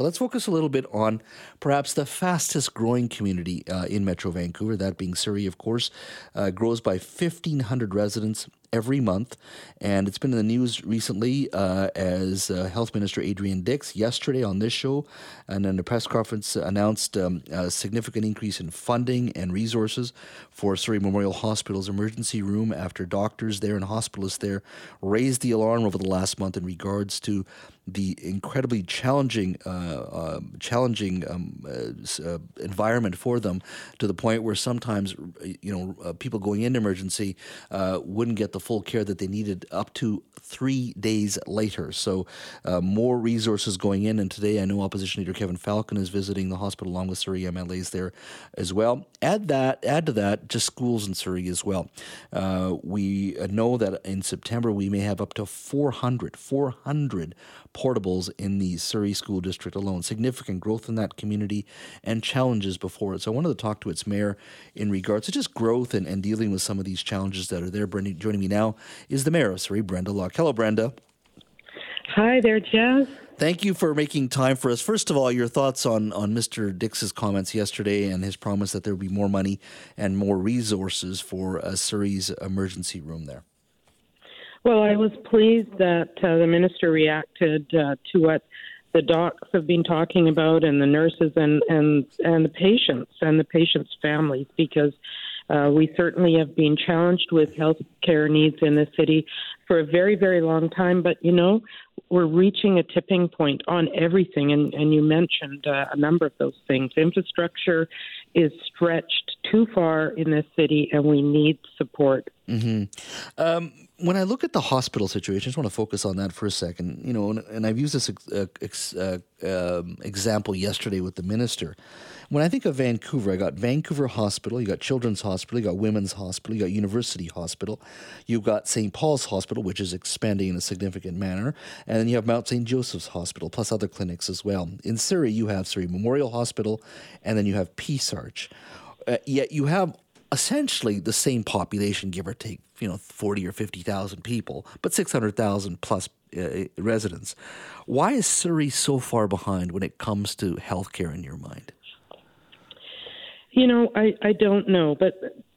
But let's focus a little bit on perhaps the fastest growing community uh, in Metro Vancouver, that being Surrey, of course, uh, grows by 1,500 residents every month. And it's been in the news recently uh, as uh, Health Minister Adrian Dix yesterday on this show and in a press conference announced um, a significant increase in funding and resources for Surrey Memorial Hospital's emergency room after doctors there and hospitalists there raised the alarm over the last month in regards to the incredibly challenging, uh, uh, challenging um, uh, environment for them, to the point where sometimes, you know, uh, people going into emergency uh, wouldn't get the full care that they needed up to three days later. So, uh, more resources going in. And today, I know Opposition Leader Kevin Falcon is visiting the hospital along with Surrey MLAs there as well. Add that, add to that, just schools in Surrey as well. Uh, we know that in September we may have up to 400, 400 portables in the Surrey School District alone. Significant growth in that community and challenges before it. So I wanted to talk to its mayor in regards to just growth and, and dealing with some of these challenges that are there. Brenda, joining me now is the mayor of Surrey, Brenda Locke. Hello, Brenda. Hi there, Jeff. Thank you for making time for us. First of all, your thoughts on, on Mr. Dix's comments yesterday and his promise that there will be more money and more resources for uh, Surrey's emergency room there. Well, I was pleased that uh, the minister reacted uh, to what the docs have been talking about, and the nurses, and and and the patients, and the patients' families, because uh, we certainly have been challenged with health care needs in the city for a very, very long time. But you know, we're reaching a tipping point on everything, and and you mentioned uh, a number of those things. Infrastructure is stretched too far in this city, and we need support. Mm-hmm. Um, when I look at the hospital situation, I just want to focus on that for a second. You know, and, and I've used this uh, ex, uh, um, example yesterday with the minister. When I think of Vancouver, I got Vancouver Hospital, you got Children's Hospital, you got Women's Hospital, you got University Hospital, you've got St. Paul's Hospital, which is expanding in a significant manner, and then you have Mount St. Joseph's Hospital, plus other clinics as well. In Surrey, you have Surrey Memorial Hospital, and then you have Peace Arch. Uh, yet you have essentially the same population, give or take, you know, 40 or 50,000 people, but 600,000 plus uh, residents. Why is Surrey so far behind when it comes to healthcare in your mind? You know, I, I don't know, but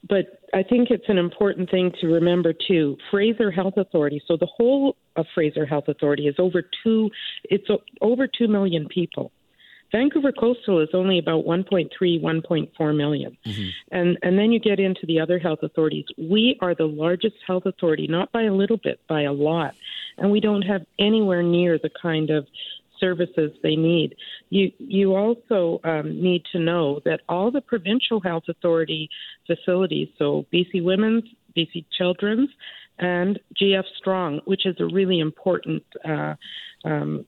but I think it's an important thing to remember too. Fraser Health Authority, so the whole of Fraser Health Authority is over two. It's over two million people. Vancouver Coastal is only about 1.3, 1.4 million. Mm-hmm. And and then you get into the other health authorities. We are the largest health authority, not by a little bit, by a lot. And we don't have anywhere near the kind of services they need. You you also um, need to know that all the provincial health authority facilities, so BC Women's, BC Children's, and GF Strong, which is a really important uh, um,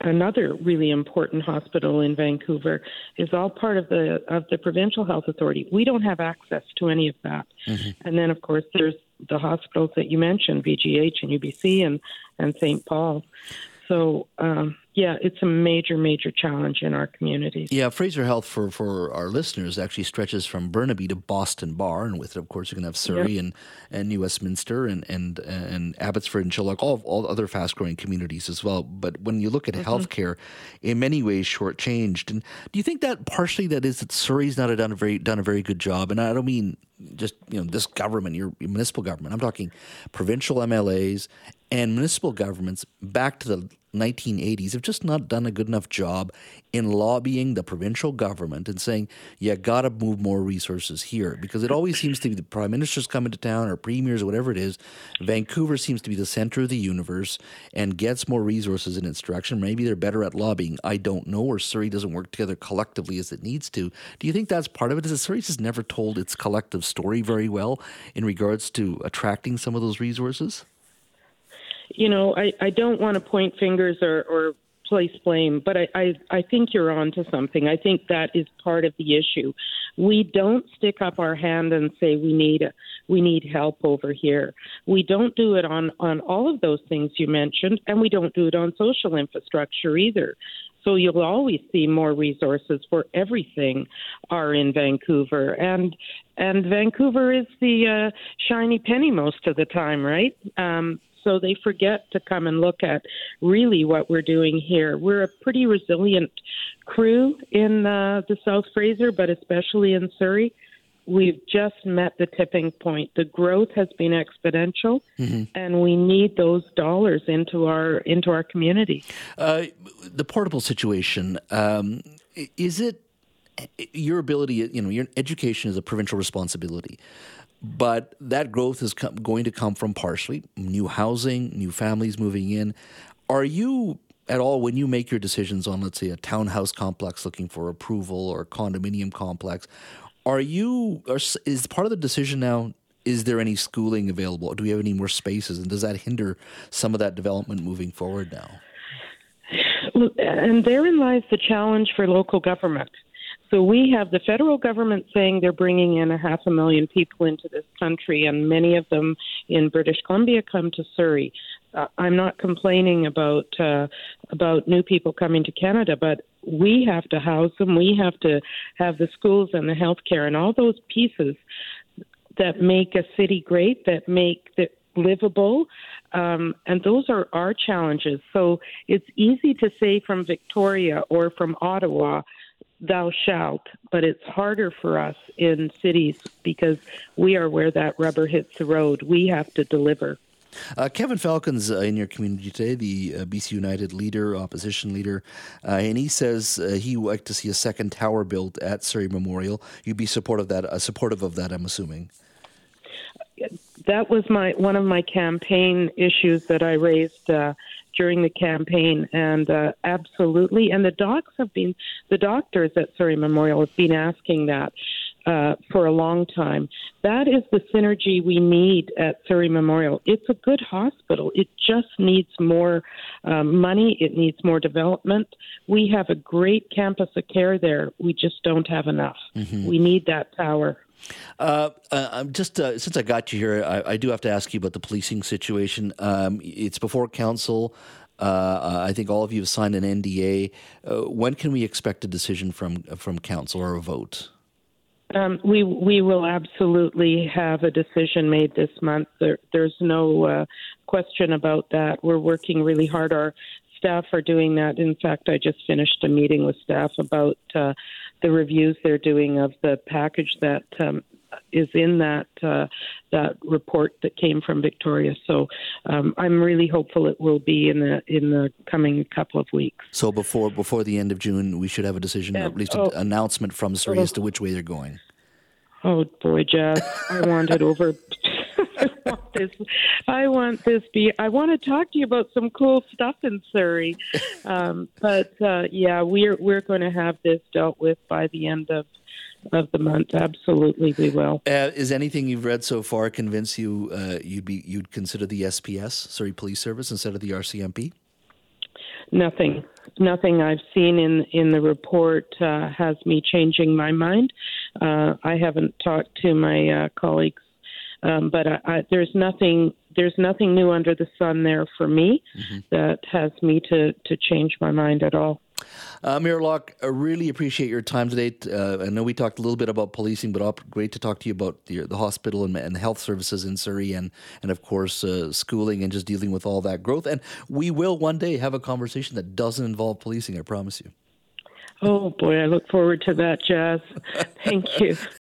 another really important hospital in Vancouver is all part of the of the provincial health authority. We don't have access to any of that. Mm-hmm. And then of course there's the hospitals that you mentioned, VGH and UBC and and St. Paul. So um, yeah, it's a major, major challenge in our communities. Yeah, Fraser Health for, for our listeners actually stretches from Burnaby to Boston Bar, and with it, of course, you can have Surrey yep. and, and New Westminster and and and Abbotsford and Chilliwack, all all other fast growing communities as well. But when you look at mm-hmm. healthcare, in many ways shortchanged. And do you think that partially that is that Surrey's not done a very done a very good job? And I don't mean just you know this government, your, your municipal government. I'm talking provincial MLAs and municipal governments back to the 1980s have just not done a good enough job in lobbying the provincial government and saying, you got to move more resources here. Because it always seems to be the prime ministers coming to town or premiers or whatever it is. Vancouver seems to be the center of the universe and gets more resources in its direction. Maybe they're better at lobbying. I don't know. Or Surrey doesn't work together collectively as it needs to. Do you think that's part of it? Is that Surrey just never told its collective story very well in regards to attracting some of those resources? You know, I, I don't want to point fingers or, or place blame, but I, I, I think you're on to something. I think that is part of the issue. We don't stick up our hand and say we need a, we need help over here. We don't do it on, on all of those things you mentioned, and we don't do it on social infrastructure either. So you'll always see more resources for everything are in Vancouver, and and Vancouver is the uh, shiny penny most of the time, right? Um, so they forget to come and look at really what we're doing here. We're a pretty resilient crew in uh, the South Fraser, but especially in Surrey. We've just met the tipping point. The growth has been exponential, mm-hmm. and we need those dollars into our into our community. Uh, the portable situation um, is it your ability? You know, your education is a provincial responsibility but that growth is going to come from partially new housing, new families moving in. Are you at all when you make your decisions on, let's say, a townhouse complex looking for approval or a condominium complex? Are you is part of the decision now? Is there any schooling available? Do we have any more spaces, and does that hinder some of that development moving forward now? And therein lies the challenge for local government. So we have the federal government saying they're bringing in a half a million people into this country, and many of them in British Columbia come to Surrey. Uh, I'm not complaining about uh, about new people coming to Canada, but we have to house them. We have to have the schools and the healthcare and all those pieces that make a city great, that make it livable. Um, and those are our challenges. So it's easy to say from Victoria or from Ottawa thou shalt, but it's harder for us in cities because we are where that rubber hits the road. We have to deliver. Uh, Kevin Falcon's uh, in your community today, the uh, BC United leader, opposition leader, uh, and he says uh, he would like to see a second tower built at Surrey Memorial. You'd be supportive of that, uh, supportive of that, I'm assuming. That was my one of my campaign issues that I raised during the campaign, and uh, absolutely. And the docs have been, the doctors at Surrey Memorial have been asking that uh, for a long time. That is the synergy we need at Surrey Memorial. It's a good hospital. It just needs more um, money. It needs more development. We have a great campus of care there. We just don't have enough. Mm-hmm. We need that tower. Uh, uh, just uh, since I got you here, I, I, do have to ask you about the policing situation. Um, it's before council. Uh, uh, I think all of you have signed an NDA. Uh, when can we expect a decision from from council or a vote? Um, we we will absolutely have a decision made this month. There, there's no question about that. We're working really hard. Our staff are doing that. In fact, I just finished a meeting with staff about the reviews they're doing of the package that um, is in that uh, that report that came from Victoria. So um, I'm really hopeful it will be in the in the coming couple of weeks. So before before the end of June, we should have a decision, or at least oh, an announcement from Surrey oh, as to which way they're going. Oh boy, Jeff, I want it over. I want this. I want this. Be. I want to talk to you about some cool stuff in Surrey, um, but uh, yeah, we're we're going to have this dealt with by the end of of the month. Absolutely, we will. Uh, is anything you've read so far convince you uh, you'd be you'd consider the SPS, Surrey Police Service, instead of the RCMP? Nothing, nothing I've seen in in the report uh, has me changing my mind. Uh, I haven't talked to my uh, colleagues um, but I, I, there's nothing there's nothing new under the sun there for me mm-hmm. that has me to to change my mind at all. Uh, Mayor Locke, I really appreciate your time today. Uh, I know we talked a little bit about policing, but op- great to talk to you about the, the hospital and, and, health services in Surrey, and and of course uh, schooling and just dealing with all that growth. And we will one day have a conversation that doesn't involve policing. I promise you. Oh boy, I look forward to that, Jazz. Thank you.